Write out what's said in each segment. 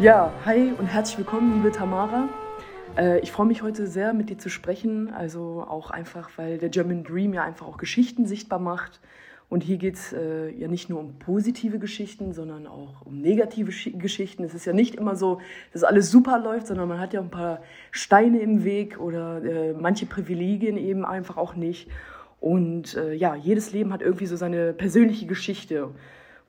Ja, hi und herzlich willkommen, liebe Tamara. Äh, ich freue mich heute sehr, mit dir zu sprechen. Also auch einfach, weil der German Dream ja einfach auch Geschichten sichtbar macht. Und hier geht es äh, ja nicht nur um positive Geschichten, sondern auch um negative Sch Geschichten. Es ist ja nicht immer so, dass alles super läuft, sondern man hat ja ein paar Steine im Weg oder äh, manche Privilegien eben einfach auch nicht. Und äh, ja, jedes Leben hat irgendwie so seine persönliche Geschichte.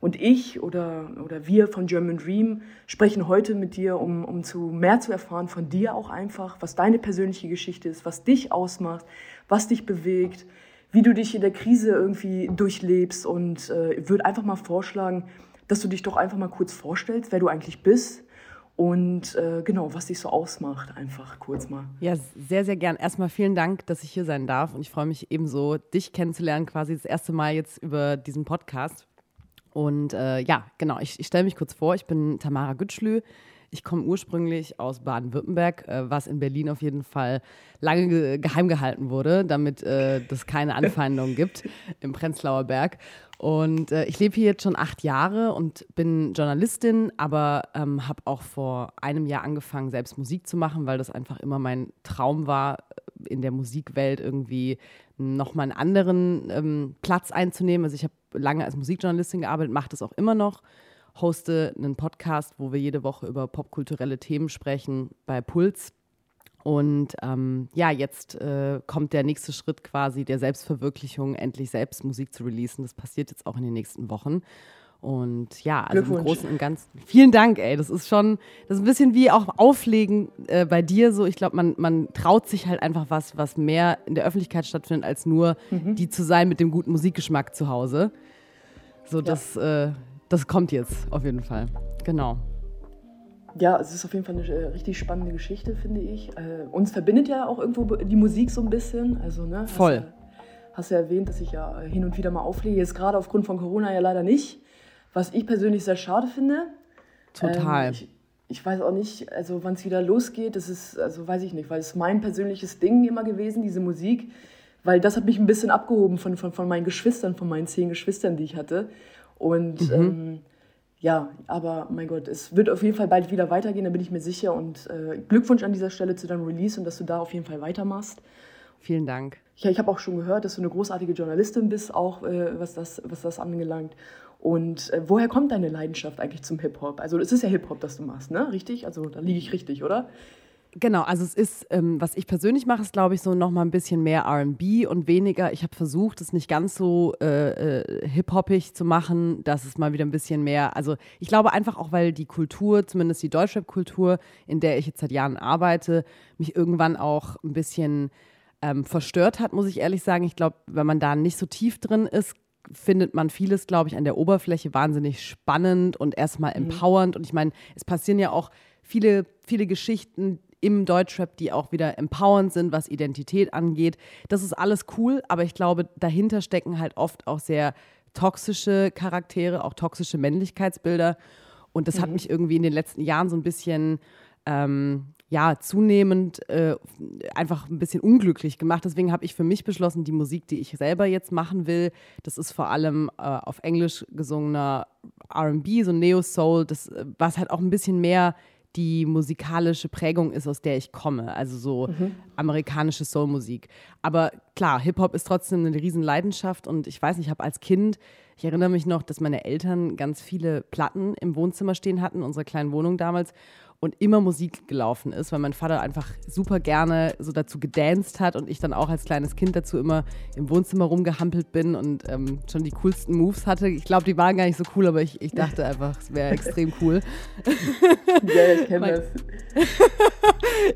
Und ich oder, oder wir von German Dream sprechen heute mit dir, um, um zu mehr zu erfahren von dir auch einfach, was deine persönliche Geschichte ist, was dich ausmacht, was dich bewegt, wie du dich in der Krise irgendwie durchlebst. Und äh, würde einfach mal vorschlagen, dass du dich doch einfach mal kurz vorstellst, wer du eigentlich bist und äh, genau, was dich so ausmacht, einfach kurz mal. Ja, sehr, sehr gern. Erstmal vielen Dank, dass ich hier sein darf und ich freue mich ebenso, dich kennenzulernen, quasi das erste Mal jetzt über diesen Podcast. Und äh, ja, genau, ich, ich stelle mich kurz vor, ich bin Tamara Gütschlü. Ich komme ursprünglich aus Baden-Württemberg, äh, was in Berlin auf jeden Fall lange ge geheim gehalten wurde, damit äh, es keine Anfeindungen gibt im Prenzlauer Berg. Und äh, ich lebe hier jetzt schon acht Jahre und bin Journalistin, aber ähm, habe auch vor einem Jahr angefangen, selbst Musik zu machen, weil das einfach immer mein Traum war, in der Musikwelt irgendwie nochmal einen anderen ähm, Platz einzunehmen. Also ich habe lange als Musikjournalistin gearbeitet, mache das auch immer noch, hoste einen Podcast, wo wir jede Woche über popkulturelle Themen sprechen bei Puls. Und ähm, ja, jetzt äh, kommt der nächste Schritt quasi der Selbstverwirklichung, endlich selbst Musik zu releasen. Das passiert jetzt auch in den nächsten Wochen. Und ja, also im Großen und Ganzen. Vielen Dank, ey. Das ist schon, das ist ein bisschen wie auch Auflegen äh, bei dir so. Ich glaube, man, man traut sich halt einfach was, was mehr in der Öffentlichkeit stattfindet, als nur mhm. die zu sein mit dem guten Musikgeschmack zu Hause. So, ja. das, äh, das kommt jetzt auf jeden Fall. Genau. Ja, es ist auf jeden Fall eine äh, richtig spannende Geschichte, finde ich. Äh, uns verbindet ja auch irgendwo die Musik so ein bisschen. Also, ne, Voll. Hast, du ja erwähnt, dass ich ja hin und wieder mal auflege. Jetzt gerade aufgrund von Corona ja leider nicht. Was ich persönlich sehr schade finde. Total. Ähm, ich, ich, weiß auch nicht, also wann es wieder losgeht, das ist, also weiß ich nicht, weil es mein persönliches Ding immer gewesen, diese Musik. Weil das hat mich ein bisschen abgehoben von, von, von meinen Geschwistern, von meinen zehn Geschwistern, die ich hatte. Und mhm. ähm, ja, aber mein Gott, es wird auf jeden Fall bald wieder weitergehen, da bin ich mir sicher. Und äh, Glückwunsch an dieser Stelle zu deinem Release und dass du da auf jeden Fall weitermachst. Vielen Dank. Ja, ich habe auch schon gehört, dass du eine großartige Journalistin bist, auch äh, was, das, was das angelangt. Und äh, woher kommt deine Leidenschaft eigentlich zum Hip-Hop? Also es ist ja Hip-Hop, das du machst, ne? Richtig? Also da liege ich richtig, oder? Genau, also es ist, ähm, was ich persönlich mache, ist glaube ich so nochmal ein bisschen mehr RB und weniger, ich habe versucht, es nicht ganz so äh, äh, hip-hoppig zu machen, dass es mal wieder ein bisschen mehr, also ich glaube einfach auch, weil die Kultur, zumindest die Deutschrap-Kultur, in der ich jetzt seit Jahren arbeite, mich irgendwann auch ein bisschen ähm, verstört hat, muss ich ehrlich sagen. Ich glaube, wenn man da nicht so tief drin ist, findet man vieles, glaube ich, an der Oberfläche wahnsinnig spannend und erstmal mhm. empowernd. Und ich meine, es passieren ja auch viele, viele Geschichten im Deutschrap, die auch wieder empowernd sind, was Identität angeht. Das ist alles cool, aber ich glaube, dahinter stecken halt oft auch sehr toxische Charaktere, auch toxische Männlichkeitsbilder. Und das mhm. hat mich irgendwie in den letzten Jahren so ein bisschen ähm, ja, zunehmend äh, einfach ein bisschen unglücklich gemacht. Deswegen habe ich für mich beschlossen, die Musik, die ich selber jetzt machen will, das ist vor allem äh, auf Englisch gesungener RB, so Neo-Soul, äh, was halt auch ein bisschen mehr die musikalische Prägung ist, aus der ich komme. Also so mhm. amerikanische Soulmusik. Aber klar, Hip-Hop ist trotzdem eine Riesenleidenschaft und ich weiß nicht, ich habe als Kind, ich erinnere mich noch, dass meine Eltern ganz viele Platten im Wohnzimmer stehen hatten, unserer kleinen Wohnung damals und immer Musik gelaufen ist, weil mein Vater einfach super gerne so dazu gedanced hat und ich dann auch als kleines Kind dazu immer im Wohnzimmer rumgehampelt bin und ähm, schon die coolsten Moves hatte. Ich glaube, die waren gar nicht so cool, aber ich, ich dachte einfach, es wäre extrem cool. Ja, ich kenne das.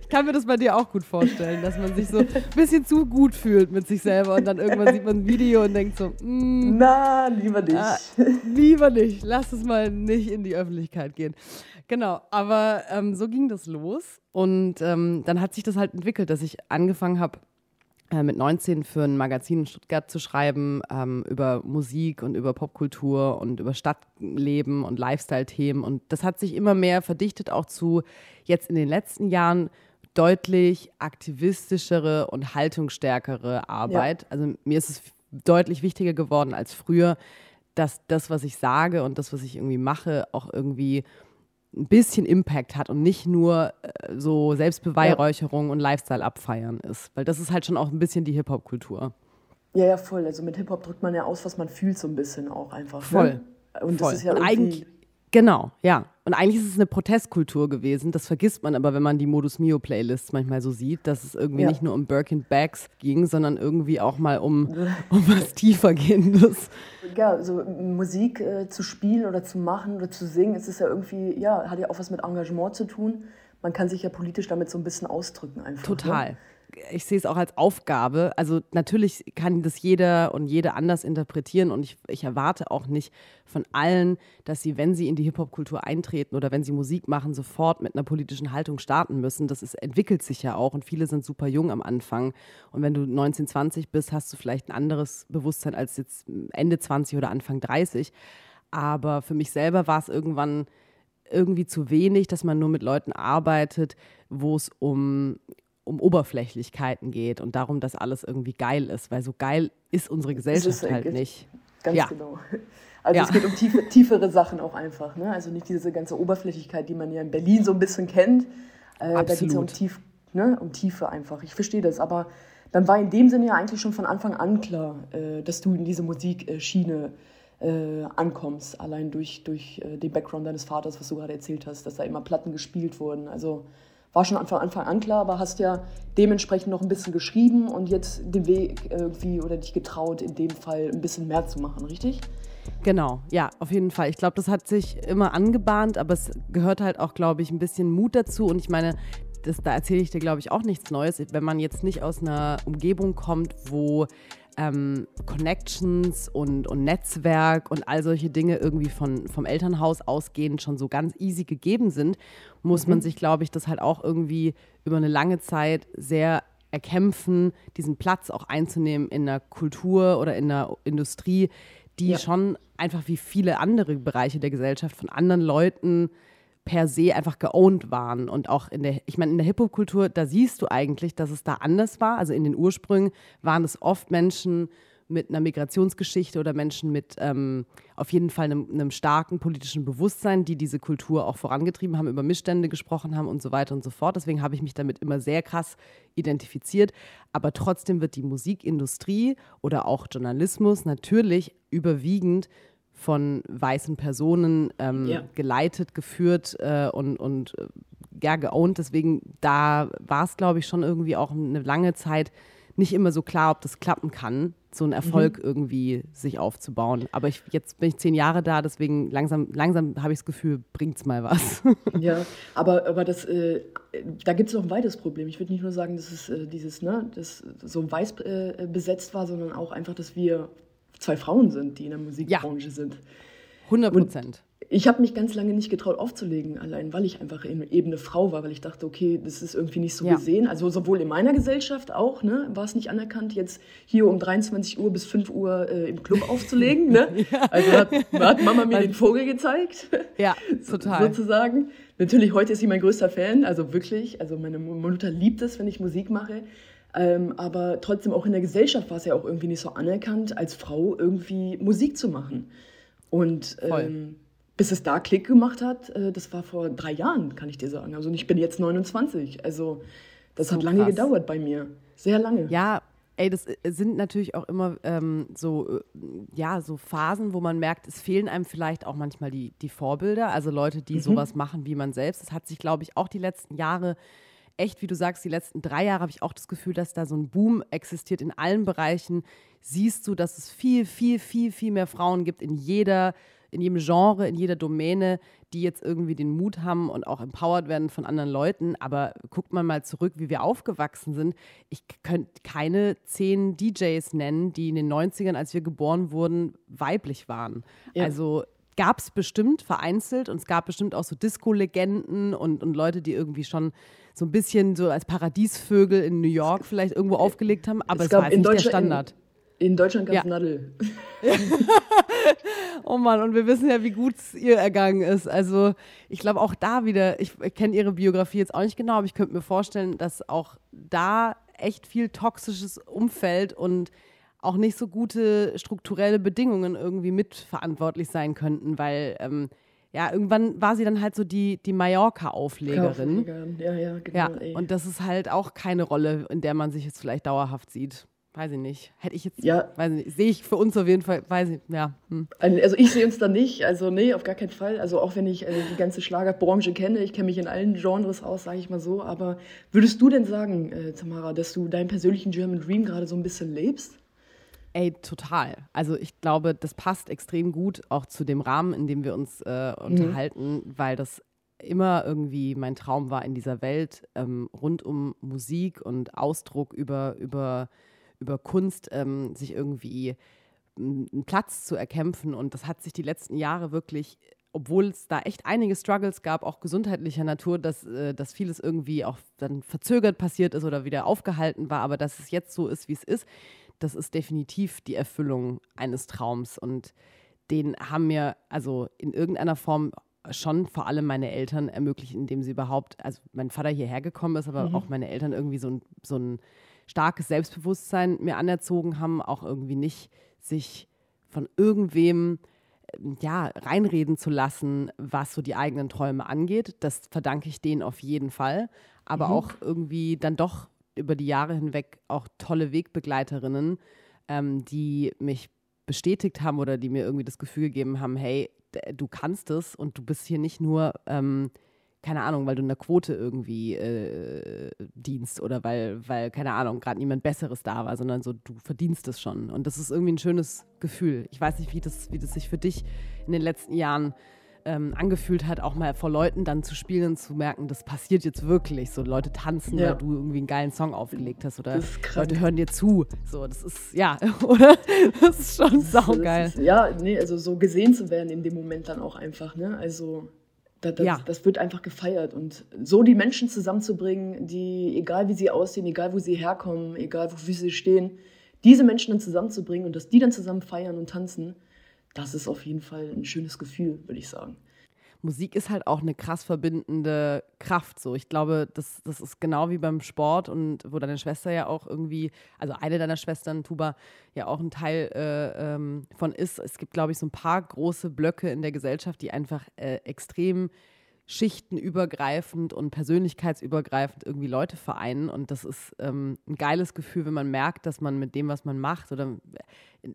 ich kann mir das bei dir auch gut vorstellen, dass man sich so ein bisschen zu gut fühlt mit sich selber und dann irgendwann sieht man ein Video und denkt so, mm, na, lieber nicht. Ah, lieber nicht, lass es mal nicht in die Öffentlichkeit gehen. Genau, aber ähm, so ging das los. Und ähm, dann hat sich das halt entwickelt, dass ich angefangen habe, äh, mit 19 für ein Magazin in Stuttgart zu schreiben ähm, über Musik und über Popkultur und über Stadtleben und Lifestyle-Themen. Und das hat sich immer mehr verdichtet, auch zu jetzt in den letzten Jahren deutlich aktivistischere und haltungsstärkere Arbeit. Ja. Also mir ist es deutlich wichtiger geworden als früher, dass das, was ich sage und das, was ich irgendwie mache, auch irgendwie ein bisschen Impact hat und nicht nur äh, so Selbstbeweihräucherung ja. und Lifestyle abfeiern ist. Weil das ist halt schon auch ein bisschen die Hip-Hop-Kultur. Ja, ja, voll. Also mit Hip-Hop drückt man ja aus, was man fühlt, so ein bisschen auch einfach. Ne? Voll. Ne? Und das ist ja irgendwie Genau, ja. Und eigentlich ist es eine Protestkultur gewesen. Das vergisst man aber, wenn man die Modus Mio Playlists manchmal so sieht, dass es irgendwie ja. nicht nur um Birkin Bags ging, sondern irgendwie auch mal um, um was tiefergehendes. Ja, so Musik äh, zu spielen oder zu machen oder zu singen, es ist ja irgendwie, ja, hat ja auch was mit Engagement zu tun. Man kann sich ja politisch damit so ein bisschen ausdrücken einfach. Ne? Total. Ne? Ich sehe es auch als Aufgabe. Also natürlich kann das jeder und jede anders interpretieren und ich, ich erwarte auch nicht von allen, dass sie, wenn sie in die Hip-Hop-Kultur eintreten oder wenn sie Musik machen, sofort mit einer politischen Haltung starten müssen. Das ist, entwickelt sich ja auch und viele sind super jung am Anfang. Und wenn du 19, 20 bist, hast du vielleicht ein anderes Bewusstsein als jetzt Ende 20 oder Anfang 30. Aber für mich selber war es irgendwann irgendwie zu wenig, dass man nur mit Leuten arbeitet, wo es um um Oberflächlichkeiten geht und darum, dass alles irgendwie geil ist, weil so geil ist unsere Gesellschaft ist, halt nicht. Ganz ja. genau. Also ja. es geht um tiefe, tiefere Sachen auch einfach. Ne? Also nicht diese ganze Oberflächlichkeit, die man ja in Berlin so ein bisschen kennt. Äh, da geht es ja um, tief, ne? um Tiefe einfach. Ich verstehe das. Aber dann war in dem Sinne ja eigentlich schon von Anfang an klar, äh, dass du in diese Musikschiene äh, ankommst. Allein durch, durch äh, den Background deines Vaters, was du gerade erzählt hast, dass da immer Platten gespielt wurden. Also war schon von Anfang an klar, aber hast ja dementsprechend noch ein bisschen geschrieben und jetzt den Weg irgendwie oder dich getraut, in dem Fall ein bisschen mehr zu machen, richtig? Genau, ja, auf jeden Fall. Ich glaube, das hat sich immer angebahnt, aber es gehört halt auch, glaube ich, ein bisschen Mut dazu. Und ich meine, das, da erzähle ich dir, glaube ich, auch nichts Neues. Wenn man jetzt nicht aus einer Umgebung kommt, wo ähm, Connections und, und Netzwerk und all solche Dinge irgendwie von, vom Elternhaus ausgehend schon so ganz easy gegeben sind, muss mhm. man sich, glaube ich, das halt auch irgendwie über eine lange Zeit sehr erkämpfen, diesen Platz auch einzunehmen in der Kultur oder in der Industrie, die ja. schon einfach wie viele andere Bereiche der Gesellschaft von anderen Leuten per se einfach geowned waren. Und auch in der, ich meine, in der Hip-Hop-Kultur, da siehst du eigentlich, dass es da anders war. Also in den Ursprüngen waren es oft Menschen mit einer Migrationsgeschichte oder Menschen mit ähm, auf jeden Fall einem, einem, starken politischen Bewusstsein, die diese Kultur auch vorangetrieben haben, über Missstände gesprochen haben und so weiter und so fort. Deswegen habe ich mich damit immer sehr krass identifiziert. Aber trotzdem wird die Musikindustrie oder auch Journalismus natürlich überwiegend von weißen Personen ähm, ja. geleitet, geführt äh, und, und äh, ja, geowned. Deswegen, da war es, glaube ich, schon irgendwie auch eine lange Zeit nicht immer so klar, ob das klappen kann, so einen Erfolg mhm. irgendwie sich aufzubauen. Aber ich, jetzt bin ich zehn Jahre da, deswegen langsam, langsam habe ich das Gefühl, bringt es mal was. ja, aber, aber das, äh, da gibt es noch ein weiteres Problem. Ich würde nicht nur sagen, dass es äh, dieses, ne, das so weiß äh, besetzt war, sondern auch einfach, dass wir zwei Frauen sind, die in der Musikbranche ja. sind. 100 Prozent. Ich habe mich ganz lange nicht getraut aufzulegen, allein weil ich einfach eben eine Frau war, weil ich dachte, okay, das ist irgendwie nicht so ja. gesehen. Also sowohl in meiner Gesellschaft auch, ne, war es nicht anerkannt, jetzt hier um 23 Uhr bis 5 Uhr äh, im Club aufzulegen. Ne? ja. Also hat, hat, Mama mir den Vogel gezeigt. Ja, total. sozusagen. Natürlich, heute ist sie mein größter Fan, also wirklich. Also meine Mutter liebt es, wenn ich Musik mache. Ähm, aber trotzdem auch in der Gesellschaft war es ja auch irgendwie nicht so anerkannt, als Frau irgendwie Musik zu machen. Und ähm, bis es da Klick gemacht hat, äh, das war vor drei Jahren, kann ich dir sagen. Also ich bin jetzt 29. Also das so hat lange krass. gedauert bei mir. Sehr lange. Ja, ey, das äh, sind natürlich auch immer ähm, so, äh, ja, so Phasen, wo man merkt, es fehlen einem vielleicht auch manchmal die, die Vorbilder, also Leute, die mhm. sowas machen wie man selbst. Das hat sich, glaube ich, auch die letzten Jahre echt, wie du sagst, die letzten drei Jahre habe ich auch das Gefühl, dass da so ein Boom existiert in allen Bereichen. Siehst du, dass es viel, viel, viel, viel mehr Frauen gibt in jeder, in jedem Genre, in jeder Domäne, die jetzt irgendwie den Mut haben und auch empowered werden von anderen Leuten. Aber guckt man mal zurück, wie wir aufgewachsen sind. Ich könnte keine zehn DJs nennen, die in den 90ern, als wir geboren wurden, weiblich waren. Ja. Also gab es bestimmt vereinzelt und es gab bestimmt auch so Disco-Legenden und, und Leute, die irgendwie schon so ein bisschen so als Paradiesvögel in New York vielleicht irgendwo aufgelegt haben, aber es, es war nicht der Standard. In, in Deutschland gab es ja. Nadel. oh Mann, und wir wissen ja, wie gut es ihr ergangen ist. Also ich glaube auch da wieder, ich kenne ihre Biografie jetzt auch nicht genau, aber ich könnte mir vorstellen, dass auch da echt viel toxisches Umfeld und auch nicht so gute strukturelle Bedingungen irgendwie mitverantwortlich sein könnten, weil ähm, ja, irgendwann war sie dann halt so die, die Mallorca-Auflegerin. Ja, ja, genau. Ja, und das ist halt auch keine Rolle, in der man sich jetzt vielleicht dauerhaft sieht. Weiß ich nicht. Hätte ich jetzt, ja. weiß ich nicht, sehe ich für uns auf jeden Fall, weiß ich, ja. Hm. Also ich sehe uns da nicht, also nee, auf gar keinen Fall. Also auch wenn ich also die ganze Schlagerbranche kenne, ich kenne mich in allen Genres aus, sage ich mal so. Aber würdest du denn sagen, äh, Tamara, dass du deinen persönlichen German Dream gerade so ein bisschen lebst? Ey, total. Also ich glaube, das passt extrem gut auch zu dem Rahmen, in dem wir uns äh, unterhalten, mhm. weil das immer irgendwie mein Traum war in dieser Welt, ähm, rund um Musik und Ausdruck über, über, über Kunst, ähm, sich irgendwie einen Platz zu erkämpfen. Und das hat sich die letzten Jahre wirklich, obwohl es da echt einige Struggles gab, auch gesundheitlicher Natur, dass, äh, dass vieles irgendwie auch dann verzögert passiert ist oder wieder aufgehalten war, aber dass es jetzt so ist, wie es ist das ist definitiv die Erfüllung eines Traums. Und den haben mir also in irgendeiner Form schon vor allem meine Eltern ermöglicht, indem sie überhaupt, also mein Vater hierher gekommen ist, aber mhm. auch meine Eltern irgendwie so ein, so ein starkes Selbstbewusstsein mir anerzogen haben, auch irgendwie nicht sich von irgendwem ähm, ja, reinreden zu lassen, was so die eigenen Träume angeht. Das verdanke ich denen auf jeden Fall. Aber mhm. auch irgendwie dann doch über die Jahre hinweg auch tolle Wegbegleiterinnen, ähm, die mich bestätigt haben oder die mir irgendwie das Gefühl gegeben haben, hey, du kannst es und du bist hier nicht nur, ähm, keine Ahnung, weil du in der Quote irgendwie äh, dienst oder weil, weil, keine Ahnung, gerade niemand Besseres da war, sondern so, du verdienst es schon. Und das ist irgendwie ein schönes Gefühl. Ich weiß nicht, wie das, wie das sich für dich in den letzten Jahren ähm, angefühlt hat, auch mal vor Leuten dann zu spielen und zu merken, das passiert jetzt wirklich. So Leute tanzen, ja. weil du irgendwie einen geilen Song aufgelegt hast oder Leute hören dir zu. So, das ist, ja, oder? Das ist schon saugeil. Ist, ja, nee, also so gesehen zu werden in dem Moment dann auch einfach, ne? Also das, das, ja. das, wird einfach gefeiert. Und so die Menschen zusammenzubringen, die, egal wie sie aussehen, egal wo sie herkommen, egal wofür sie stehen, diese Menschen dann zusammenzubringen und dass die dann zusammen feiern und tanzen, das ist auf jeden Fall ein schönes Gefühl, würde ich sagen. Musik ist halt auch eine krass verbindende Kraft. So, ich glaube, das, das ist genau wie beim Sport und wo deine Schwester ja auch irgendwie, also eine deiner Schwestern, Tuba, ja auch ein Teil äh, ähm, von ist. Es gibt, glaube ich, so ein paar große Blöcke in der Gesellschaft, die einfach äh, extrem schichtenübergreifend und persönlichkeitsübergreifend irgendwie Leute vereinen. Und das ist ähm, ein geiles Gefühl, wenn man merkt, dass man mit dem, was man macht oder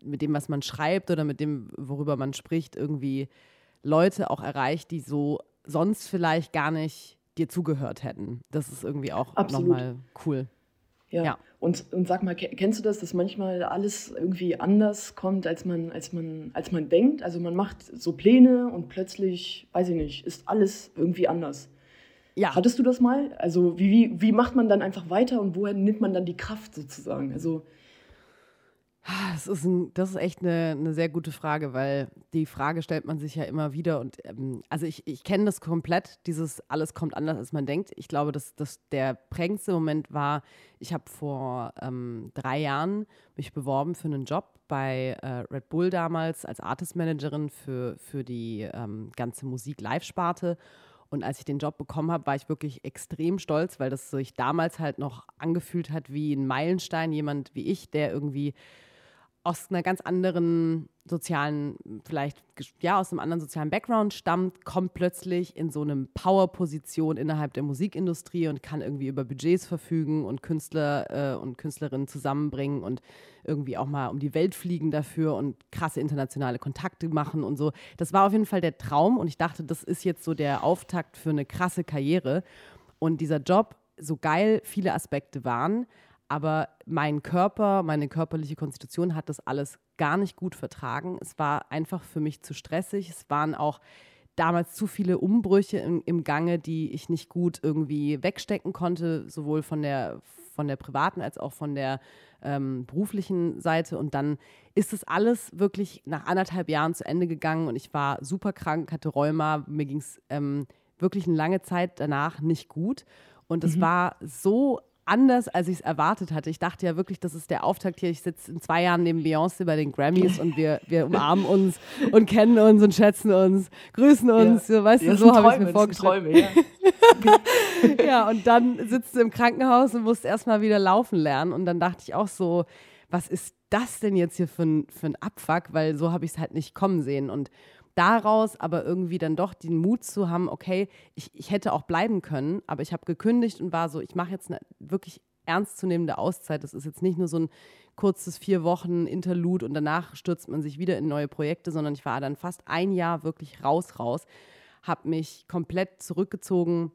mit dem, was man schreibt oder mit dem, worüber man spricht, irgendwie Leute auch erreicht, die so sonst vielleicht gar nicht dir zugehört hätten. Das ist irgendwie auch nochmal cool. Ja. ja. Und, und sag mal, kennst du das, dass manchmal alles irgendwie anders kommt, als man, als man, als man denkt? Also man macht so Pläne und plötzlich, weiß ich nicht, ist alles irgendwie anders. Ja. Hattest du das mal? Also wie, wie, wie macht man dann einfach weiter und woher nimmt man dann die Kraft sozusagen? Also das ist, ein, das ist echt eine, eine, sehr gute Frage, weil die Frage stellt man sich ja immer wieder. Und ähm, also ich, ich kenne das komplett, dieses alles kommt anders, als man denkt. Ich glaube, dass, dass der prägendste Moment war, ich habe vor ähm, drei Jahren mich beworben für einen Job bei äh, Red Bull damals als Artist Managerin für, für die ähm, ganze Musik-Live-Sparte. Und als ich den Job bekommen habe, war ich wirklich extrem stolz, weil das sich damals halt noch angefühlt hat wie ein Meilenstein, jemand wie ich, der irgendwie aus einer ganz anderen sozialen, vielleicht ja, aus einem anderen sozialen Background stammt, kommt plötzlich in so eine Power-Position innerhalb der Musikindustrie und kann irgendwie über Budgets verfügen und Künstler äh, und Künstlerinnen zusammenbringen und irgendwie auch mal um die Welt fliegen dafür und krasse internationale Kontakte machen und so. Das war auf jeden Fall der Traum und ich dachte, das ist jetzt so der Auftakt für eine krasse Karriere. Und dieser Job, so geil viele Aspekte waren, aber mein Körper, meine körperliche Konstitution hat das alles gar nicht gut vertragen. Es war einfach für mich zu stressig. Es waren auch damals zu viele Umbrüche im, im Gange, die ich nicht gut irgendwie wegstecken konnte, sowohl von der, von der privaten als auch von der ähm, beruflichen Seite. Und dann ist es alles wirklich nach anderthalb Jahren zu Ende gegangen und ich war super krank, hatte Rheuma, mir ging es ähm, wirklich eine lange Zeit danach nicht gut. Und es mhm. war so anders, als ich es erwartet hatte. Ich dachte ja wirklich, das ist der Auftakt hier. Ich sitze in zwei Jahren neben Beyoncé bei den Grammys und wir, wir umarmen uns und kennen uns und schätzen uns, grüßen uns. Ja. Weißt ja, du, so habe ich mir vorgestellt. Träume, ja. ja, und dann sitzt du im Krankenhaus und musst erstmal wieder laufen lernen. Und dann dachte ich auch so, was ist das denn jetzt hier für ein, für ein Abfuck? Weil so habe ich es halt nicht kommen sehen. Und daraus aber irgendwie dann doch den Mut zu haben, okay, ich, ich hätte auch bleiben können, aber ich habe gekündigt und war so, ich mache jetzt eine wirklich ernstzunehmende Auszeit. Das ist jetzt nicht nur so ein kurzes vier Wochen Interlude und danach stürzt man sich wieder in neue Projekte, sondern ich war dann fast ein Jahr wirklich raus, raus, habe mich komplett zurückgezogen,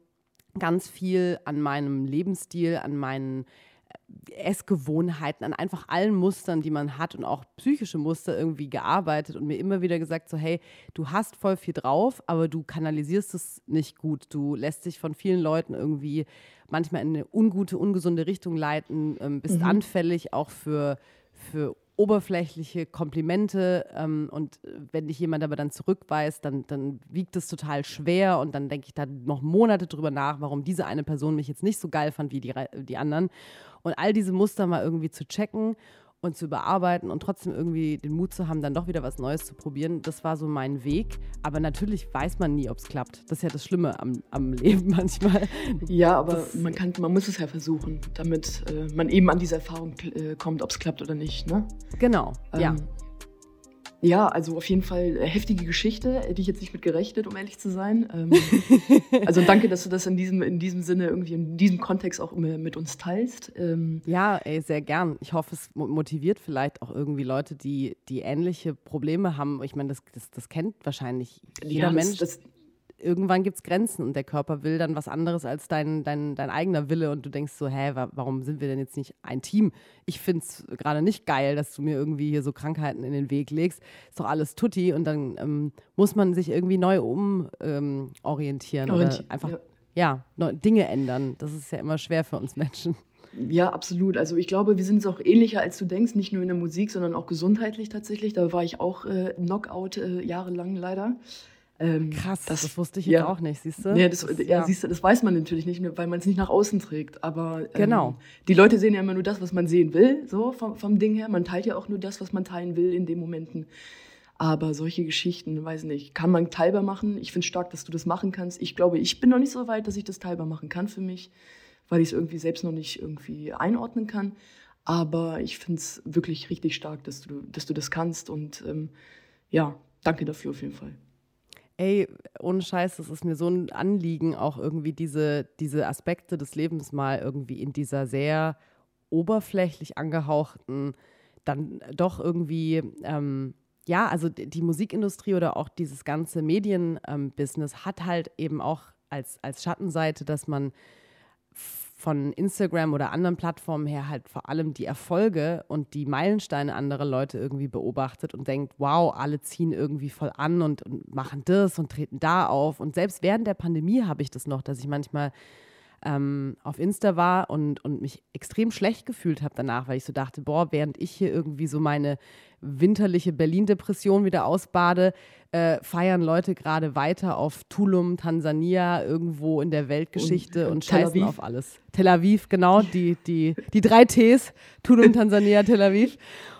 ganz viel an meinem Lebensstil, an meinen Essgewohnheiten, an einfach allen Mustern, die man hat und auch psychische Muster irgendwie gearbeitet und mir immer wieder gesagt, so hey, du hast voll viel drauf, aber du kanalisierst es nicht gut. Du lässt dich von vielen Leuten irgendwie manchmal in eine ungute, ungesunde Richtung leiten, ähm, bist mhm. anfällig auch für, für oberflächliche Komplimente ähm, und wenn dich jemand aber dann zurückweist, dann, dann wiegt es total schwer und dann denke ich da noch Monate drüber nach, warum diese eine Person mich jetzt nicht so geil fand wie die, die anderen. Und all diese Muster mal irgendwie zu checken und zu überarbeiten und trotzdem irgendwie den Mut zu haben, dann doch wieder was Neues zu probieren. Das war so mein Weg. Aber natürlich weiß man nie, ob es klappt. Das ist ja das Schlimme am, am Leben manchmal. Ja, aber man, kann, man muss es ja versuchen, damit äh, man eben an diese Erfahrung äh, kommt, ob es klappt oder nicht. Ne? Genau, ähm, ja. Ja, also auf jeden Fall heftige Geschichte. Hätte ich jetzt nicht mit gerechnet, um ehrlich zu sein. Ähm, also danke, dass du das in diesem, in diesem Sinne irgendwie in diesem Kontext auch mit uns teilst. Ähm, ja, ey, sehr gern. Ich hoffe, es motiviert vielleicht auch irgendwie Leute, die, die ähnliche Probleme haben. Ich meine, das, das, das kennt wahrscheinlich jeder ja, das, Mensch. Das, irgendwann gibt es Grenzen und der Körper will dann was anderes als dein, dein, dein eigener Wille und du denkst so, hä, warum sind wir denn jetzt nicht ein Team? Ich finde es gerade nicht geil, dass du mir irgendwie hier so Krankheiten in den Weg legst. Ist doch alles tutti und dann ähm, muss man sich irgendwie neu umorientieren ähm, oder einfach ja. ja, Dinge ändern. Das ist ja immer schwer für uns Menschen. Ja, absolut. Also ich glaube, wir sind es auch ähnlicher, als du denkst, nicht nur in der Musik, sondern auch gesundheitlich tatsächlich. Da war ich auch äh, Knockout äh, jahrelang leider. Ähm, Krass, das, das, wusste ich ja, jetzt auch nicht, siehst du? Ja, das, das, ja, siehst du, das weiß man natürlich nicht, weil man es nicht nach außen trägt. Aber ähm, genau. die Leute sehen ja immer nur das, was man sehen will, so vom, vom Ding her. Man teilt ja auch nur das, was man teilen will in den Momenten. Aber solche Geschichten, weiß nicht, kann man teilbar machen. Ich finde es stark, dass du das machen kannst. Ich glaube, ich bin noch nicht so weit, dass ich das teilbar machen kann für mich, weil ich es irgendwie selbst noch nicht irgendwie einordnen kann. Aber ich finde es wirklich richtig stark, dass du, dass du das kannst. Und ähm, ja, danke dafür auf jeden Fall ey, ohne Scheiß, das ist mir so ein Anliegen, auch irgendwie diese, diese Aspekte des Lebens mal irgendwie in dieser sehr oberflächlich angehauchten, dann doch irgendwie, ähm, ja, also die Musikindustrie oder auch dieses ganze Medienbusiness ähm, hat halt eben auch als, als Schattenseite, dass man von Instagram oder anderen Plattformen her halt vor allem die Erfolge und die Meilensteine anderer Leute irgendwie beobachtet und denkt, wow, alle ziehen irgendwie voll an und, und machen das und treten da auf. Und selbst während der Pandemie habe ich das noch, dass ich manchmal ähm, auf Insta war und, und mich extrem schlecht gefühlt habe danach, weil ich so dachte, boah, während ich hier irgendwie so meine winterliche Berlin-Depression wieder ausbade, äh, feiern Leute gerade weiter auf Tulum, Tansania, irgendwo in der Weltgeschichte und, und scheißen auf alles. Tel Aviv, genau, die, die, die drei Ts, Tulum, Tansania, Tel Aviv.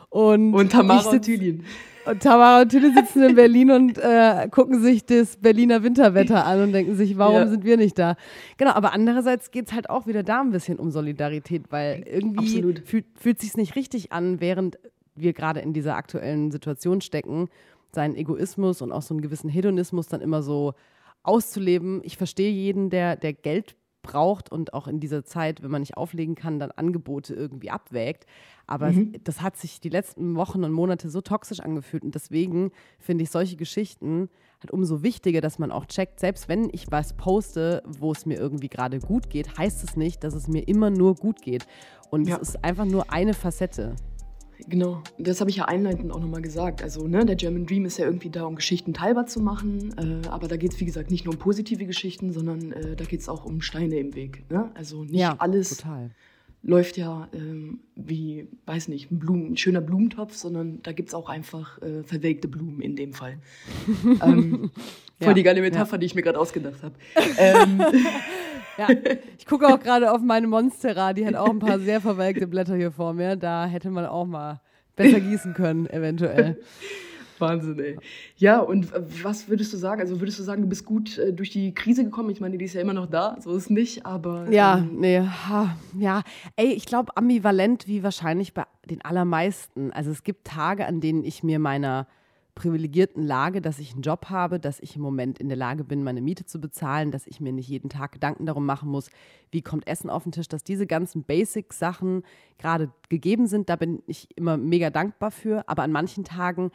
Und, und Tamara und Thülin. Und Tamara und Tülle sitzen in Berlin und äh, gucken sich das Berliner Winterwetter an und denken sich, warum ja. sind wir nicht da? Genau, aber andererseits geht es halt auch wieder da ein bisschen um Solidarität, weil irgendwie fühlt, fühlt sich nicht richtig an, während wir gerade in dieser aktuellen Situation stecken, seinen Egoismus und auch so einen gewissen Hedonismus dann immer so auszuleben. Ich verstehe jeden, der, der Geld braucht und auch in dieser Zeit, wenn man nicht auflegen kann, dann Angebote irgendwie abwägt. Aber mhm. das hat sich die letzten Wochen und Monate so toxisch angefühlt und deswegen finde ich solche Geschichten halt umso wichtiger, dass man auch checkt, selbst wenn ich was poste, wo es mir irgendwie gerade gut geht, heißt es nicht, dass es mir immer nur gut geht. Und ja. es ist einfach nur eine Facette. Genau, das habe ich ja einleitend auch nochmal gesagt. Also, ne, der German Dream ist ja irgendwie da, um Geschichten teilbar zu machen. Äh, aber da geht es, wie gesagt, nicht nur um positive Geschichten, sondern äh, da geht es auch um Steine im Weg. Ne? Also nicht ja, alles total. läuft ja ähm, wie, weiß nicht, ein, Blumen, ein schöner Blumentopf, sondern da gibt es auch einfach äh, verwelkte Blumen in dem Fall. ähm, voll ja, die geile Metapher, ja. die ich mir gerade ausgedacht habe. ähm, ja, ich gucke auch gerade auf meine Monstera, die hat auch ein paar sehr verwelkte Blätter hier vor mir. Da hätte man auch mal besser gießen können, eventuell. Wahnsinn, ey. Ja, und was würdest du sagen? Also würdest du sagen, du bist gut äh, durch die Krise gekommen? Ich meine, die ist ja immer noch da, so ist es nicht, aber. Ja, ähm, nee, ha, ja. Ey, ich glaube, ambivalent wie wahrscheinlich bei den allermeisten. Also es gibt Tage, an denen ich mir meiner privilegierten Lage, dass ich einen Job habe, dass ich im Moment in der Lage bin, meine Miete zu bezahlen, dass ich mir nicht jeden Tag Gedanken darum machen muss, wie kommt Essen auf den Tisch, dass diese ganzen Basic-Sachen gerade gegeben sind. Da bin ich immer mega dankbar für. Aber an manchen Tagen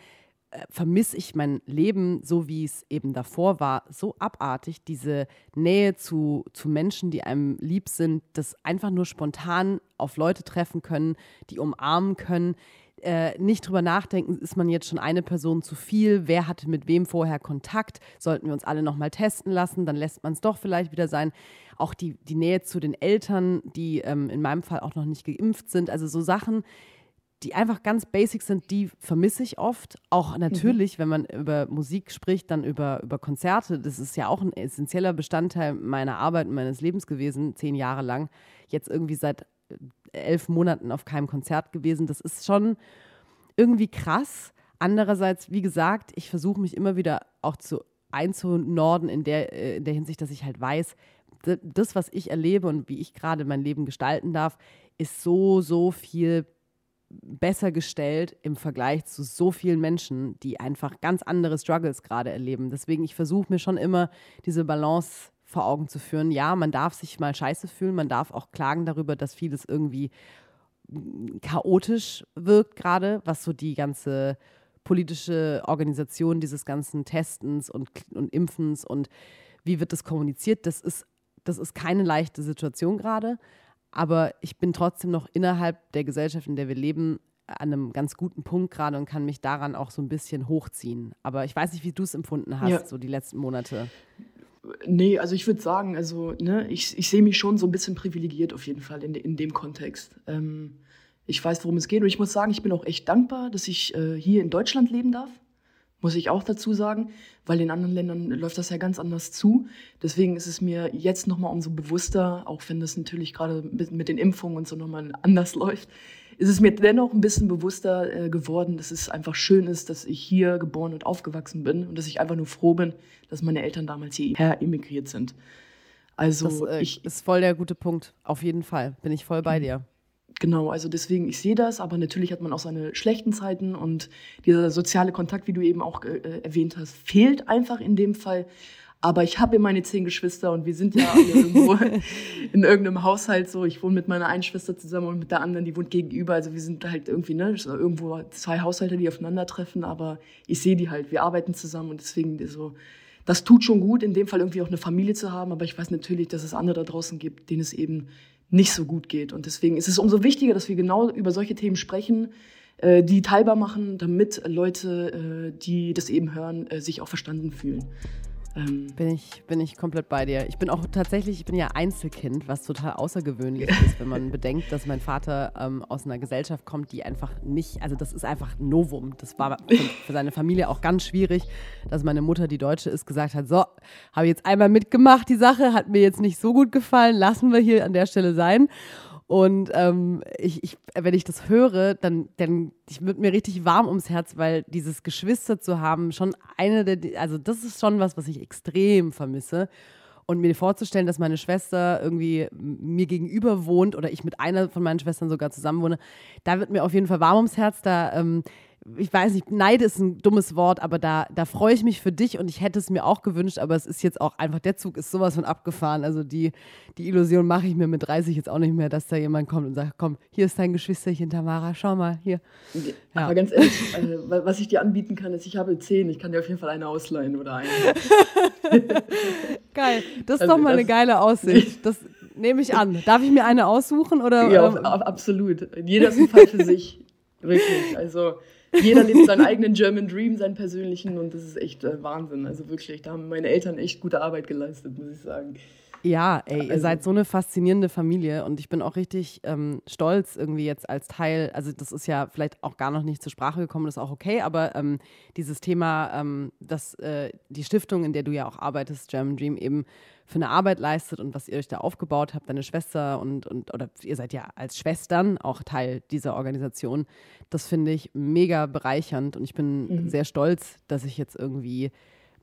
äh, vermisse ich mein Leben, so wie es eben davor war, so abartig. Diese Nähe zu, zu Menschen, die einem lieb sind, das einfach nur spontan auf Leute treffen können, die umarmen können äh, nicht drüber nachdenken, ist man jetzt schon eine Person zu viel, wer hatte mit wem vorher Kontakt, sollten wir uns alle nochmal testen lassen, dann lässt man es doch vielleicht wieder sein. Auch die, die Nähe zu den Eltern, die ähm, in meinem Fall auch noch nicht geimpft sind, also so Sachen, die einfach ganz basic sind, die vermisse ich oft. Auch natürlich, mhm. wenn man über Musik spricht, dann über, über Konzerte. Das ist ja auch ein essentieller Bestandteil meiner Arbeit und meines Lebens gewesen, zehn Jahre lang. Jetzt irgendwie seit elf Monaten auf keinem Konzert gewesen. Das ist schon irgendwie krass. Andererseits, wie gesagt, ich versuche mich immer wieder auch zu einzunorden in der, äh, in der Hinsicht, dass ich halt weiß, das, was ich erlebe und wie ich gerade mein Leben gestalten darf, ist so, so viel besser gestellt im Vergleich zu so vielen Menschen, die einfach ganz andere Struggles gerade erleben. Deswegen, ich versuche mir schon immer diese Balance vor Augen zu führen. Ja, man darf sich mal scheiße fühlen, man darf auch klagen darüber, dass vieles irgendwie chaotisch wirkt gerade, was so die ganze politische Organisation dieses ganzen Testens und, und Impfens und wie wird das kommuniziert, das ist, das ist keine leichte Situation gerade. Aber ich bin trotzdem noch innerhalb der Gesellschaft, in der wir leben, an einem ganz guten Punkt gerade und kann mich daran auch so ein bisschen hochziehen. Aber ich weiß nicht, wie du es empfunden hast, ja. so die letzten Monate. Nee, also ich würde sagen, also ne, ich, ich sehe mich schon so ein bisschen privilegiert auf jeden Fall in, in dem Kontext. Ähm, ich weiß, worum es geht und ich muss sagen, ich bin auch echt dankbar, dass ich äh, hier in Deutschland leben darf. Muss ich auch dazu sagen, weil in anderen Ländern läuft das ja ganz anders zu. Deswegen ist es mir jetzt nochmal umso bewusster, auch wenn das natürlich gerade mit, mit den Impfungen und so nochmal anders läuft, ist es mir dennoch ein bisschen bewusster äh, geworden, dass es einfach schön ist, dass ich hier geboren und aufgewachsen bin und dass ich einfach nur froh bin, dass meine Eltern damals hierher emigriert sind. Also das äh, ich, ist voll der gute Punkt. Auf jeden Fall bin ich voll bei mhm. dir. Genau, also deswegen, ich sehe das, aber natürlich hat man auch seine schlechten Zeiten und dieser soziale Kontakt, wie du eben auch äh, erwähnt hast, fehlt einfach in dem Fall. Aber ich habe meine zehn Geschwister und wir sind ja irgendwo in irgendeinem Haushalt so. Ich wohne mit meiner einen Schwester zusammen und mit der anderen, die wohnt gegenüber. Also wir sind halt irgendwie, ne, irgendwo zwei Haushalte, die aufeinandertreffen, aber ich sehe die halt. Wir arbeiten zusammen und deswegen so, das tut schon gut, in dem Fall irgendwie auch eine Familie zu haben. Aber ich weiß natürlich, dass es andere da draußen gibt, denen es eben nicht so gut geht. Und deswegen ist es umso wichtiger, dass wir genau über solche Themen sprechen, äh, die teilbar machen, damit Leute, äh, die das eben hören, äh, sich auch verstanden fühlen. Ähm bin, ich, bin ich komplett bei dir. Ich bin auch tatsächlich, ich bin ja Einzelkind, was total außergewöhnlich ist, wenn man bedenkt, dass mein Vater ähm, aus einer Gesellschaft kommt, die einfach nicht, also das ist einfach Novum. Das war für, für seine Familie auch ganz schwierig, dass meine Mutter, die Deutsche ist, gesagt hat, so, habe ich jetzt einmal mitgemacht, die Sache, hat mir jetzt nicht so gut gefallen, lassen wir hier an der Stelle sein. Und ähm, ich, ich, wenn ich das höre, dann, dann wird mir richtig warm ums Herz, weil dieses Geschwister zu haben, schon eine der, also das ist schon was, was ich extrem vermisse. Und mir vorzustellen, dass meine Schwester irgendwie mir gegenüber wohnt oder ich mit einer von meinen Schwestern sogar zusammen wohne, da wird mir auf jeden Fall warm ums Herz. Da ähm, ich weiß nicht, Neid ist ein dummes Wort, aber da, da freue ich mich für dich und ich hätte es mir auch gewünscht, aber es ist jetzt auch einfach, der Zug ist sowas von abgefahren. Also die, die Illusion mache ich mir mit 30 jetzt auch nicht mehr, dass da jemand kommt und sagt, komm, hier ist dein Geschwisterchen Tamara, schau mal, hier. Ja. Aber ganz ehrlich, äh, was ich dir anbieten kann, ist, ich habe zehn, ich kann dir auf jeden Fall eine ausleihen oder eine. Geil, das ist also, doch mal eine geile Aussicht. Das nehme ich an. Darf ich mir eine aussuchen? Oder, ja, ähm? absolut. Jeder ist ein Fall für sich. Wirklich. Also jeder lebt seinen eigenen German Dream, seinen persönlichen und das ist echt äh, Wahnsinn. Also wirklich, da haben meine Eltern echt gute Arbeit geleistet, muss ich sagen. Ja, ey, ihr also, seid so eine faszinierende Familie und ich bin auch richtig ähm, stolz irgendwie jetzt als Teil, also das ist ja vielleicht auch gar noch nicht zur Sprache gekommen, das ist auch okay, aber ähm, dieses Thema, ähm, dass äh, die Stiftung, in der du ja auch arbeitest, German Dream, eben für eine Arbeit leistet und was ihr euch da aufgebaut habt, deine Schwester und, und oder ihr seid ja als Schwestern auch Teil dieser Organisation. Das finde ich mega bereichernd und ich bin mhm. sehr stolz, dass ich jetzt irgendwie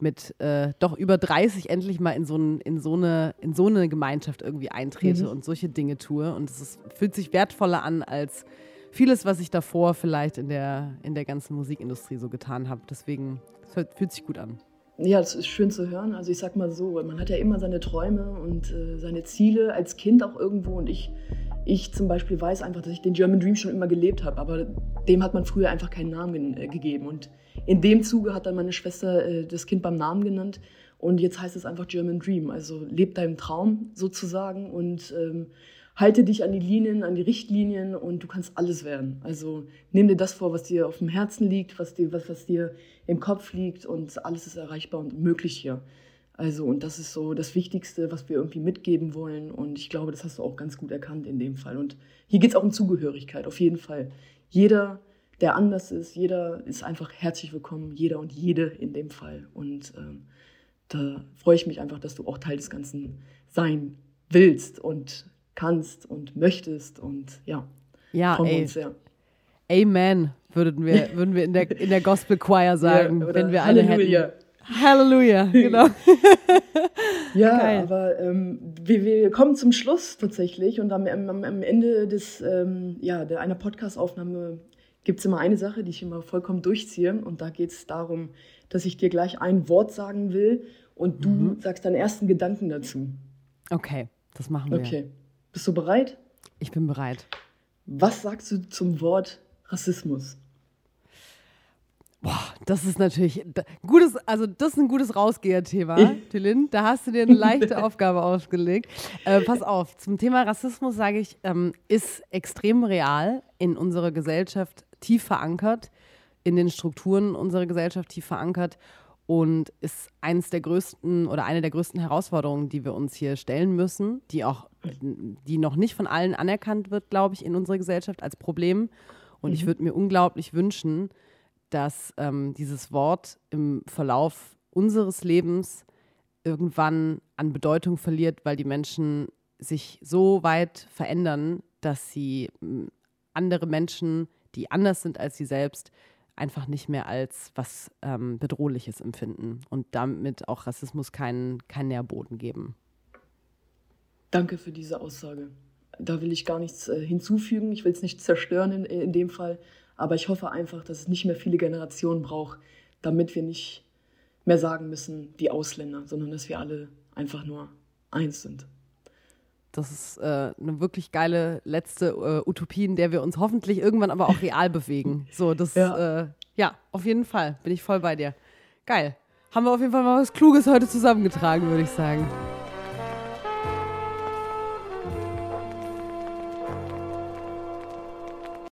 mit äh, doch über 30 endlich mal in so, ein, in so, eine, in so eine Gemeinschaft irgendwie eintrete mhm. und solche Dinge tue. Und es ist, fühlt sich wertvoller an als vieles, was ich davor vielleicht in der, in der ganzen Musikindustrie so getan habe. Deswegen, es fühlt sich gut an. Ja, das ist schön zu hören. Also ich sag mal so, man hat ja immer seine Träume und äh, seine Ziele als Kind auch irgendwo. Und ich, ich zum Beispiel weiß einfach, dass ich den German Dream schon immer gelebt habe. Aber dem hat man früher einfach keinen Namen äh, gegeben. Und in dem Zuge hat dann meine Schwester äh, das Kind beim Namen genannt. Und jetzt heißt es einfach German Dream. Also leb deinem Traum sozusagen und ähm, halte dich an die Linien, an die Richtlinien und du kannst alles werden. Also nimm dir das vor, was dir auf dem Herzen liegt, was dir, was, was dir im Kopf liegt und alles ist erreichbar und möglich hier. Also, und das ist so das Wichtigste, was wir irgendwie mitgeben wollen. Und ich glaube, das hast du auch ganz gut erkannt in dem Fall. Und hier geht es auch um Zugehörigkeit, auf jeden Fall. Jeder, der anders ist, jeder ist einfach herzlich willkommen, jeder und jede in dem Fall. Und ähm, da freue ich mich einfach, dass du auch Teil des Ganzen sein willst und kannst und möchtest und ja, ja ey. uns sehr. Amen, würden wir, würden wir in der, in der Gospel Choir sagen, ja, wenn wir alle Halleluja. hätten. Halleluja, genau. ja, Geil. aber ähm, wir, wir, kommen zum Schluss tatsächlich und am, am, am Ende des, ähm, ja, der, einer Podcast-Aufnahme gibt es immer eine Sache, die ich immer vollkommen durchziehe und da geht es darum, dass ich dir gleich ein Wort sagen will und du mhm. sagst deinen ersten Gedanken dazu. Okay, das machen wir. Okay. Bist du bereit? Ich bin bereit. Was sagst du zum Wort Rassismus? Boah, das ist natürlich gutes, also das ist ein gutes Rausgeher-Thema, Tillin. Da hast du dir eine leichte Aufgabe aufgelegt. Äh, pass auf, zum Thema Rassismus sage ich, ähm, ist extrem real in unserer Gesellschaft tief verankert, in den Strukturen unserer Gesellschaft tief verankert und ist eines der größten oder eine der größten Herausforderungen, die wir uns hier stellen müssen, die auch, die noch nicht von allen anerkannt wird, glaube ich, in unserer Gesellschaft als Problem. Und mhm. ich würde mir unglaublich wünschen, dass ähm, dieses Wort im Verlauf unseres Lebens irgendwann an Bedeutung verliert, weil die Menschen sich so weit verändern, dass sie andere Menschen, die anders sind als sie selbst, einfach nicht mehr als was ähm, Bedrohliches empfinden und damit auch Rassismus keinen, keinen Nährboden geben. Danke für diese Aussage. Da will ich gar nichts äh, hinzufügen. Ich will es nicht zerstören in, in dem Fall. Aber ich hoffe einfach, dass es nicht mehr viele Generationen braucht, damit wir nicht mehr sagen müssen, die Ausländer, sondern dass wir alle einfach nur eins sind. Das ist äh, eine wirklich geile letzte äh, Utopie, in der wir uns hoffentlich irgendwann aber auch real bewegen. So, das, ja. Äh, ja, auf jeden Fall bin ich voll bei dir. Geil. Haben wir auf jeden Fall mal was Kluges heute zusammengetragen, würde ich sagen.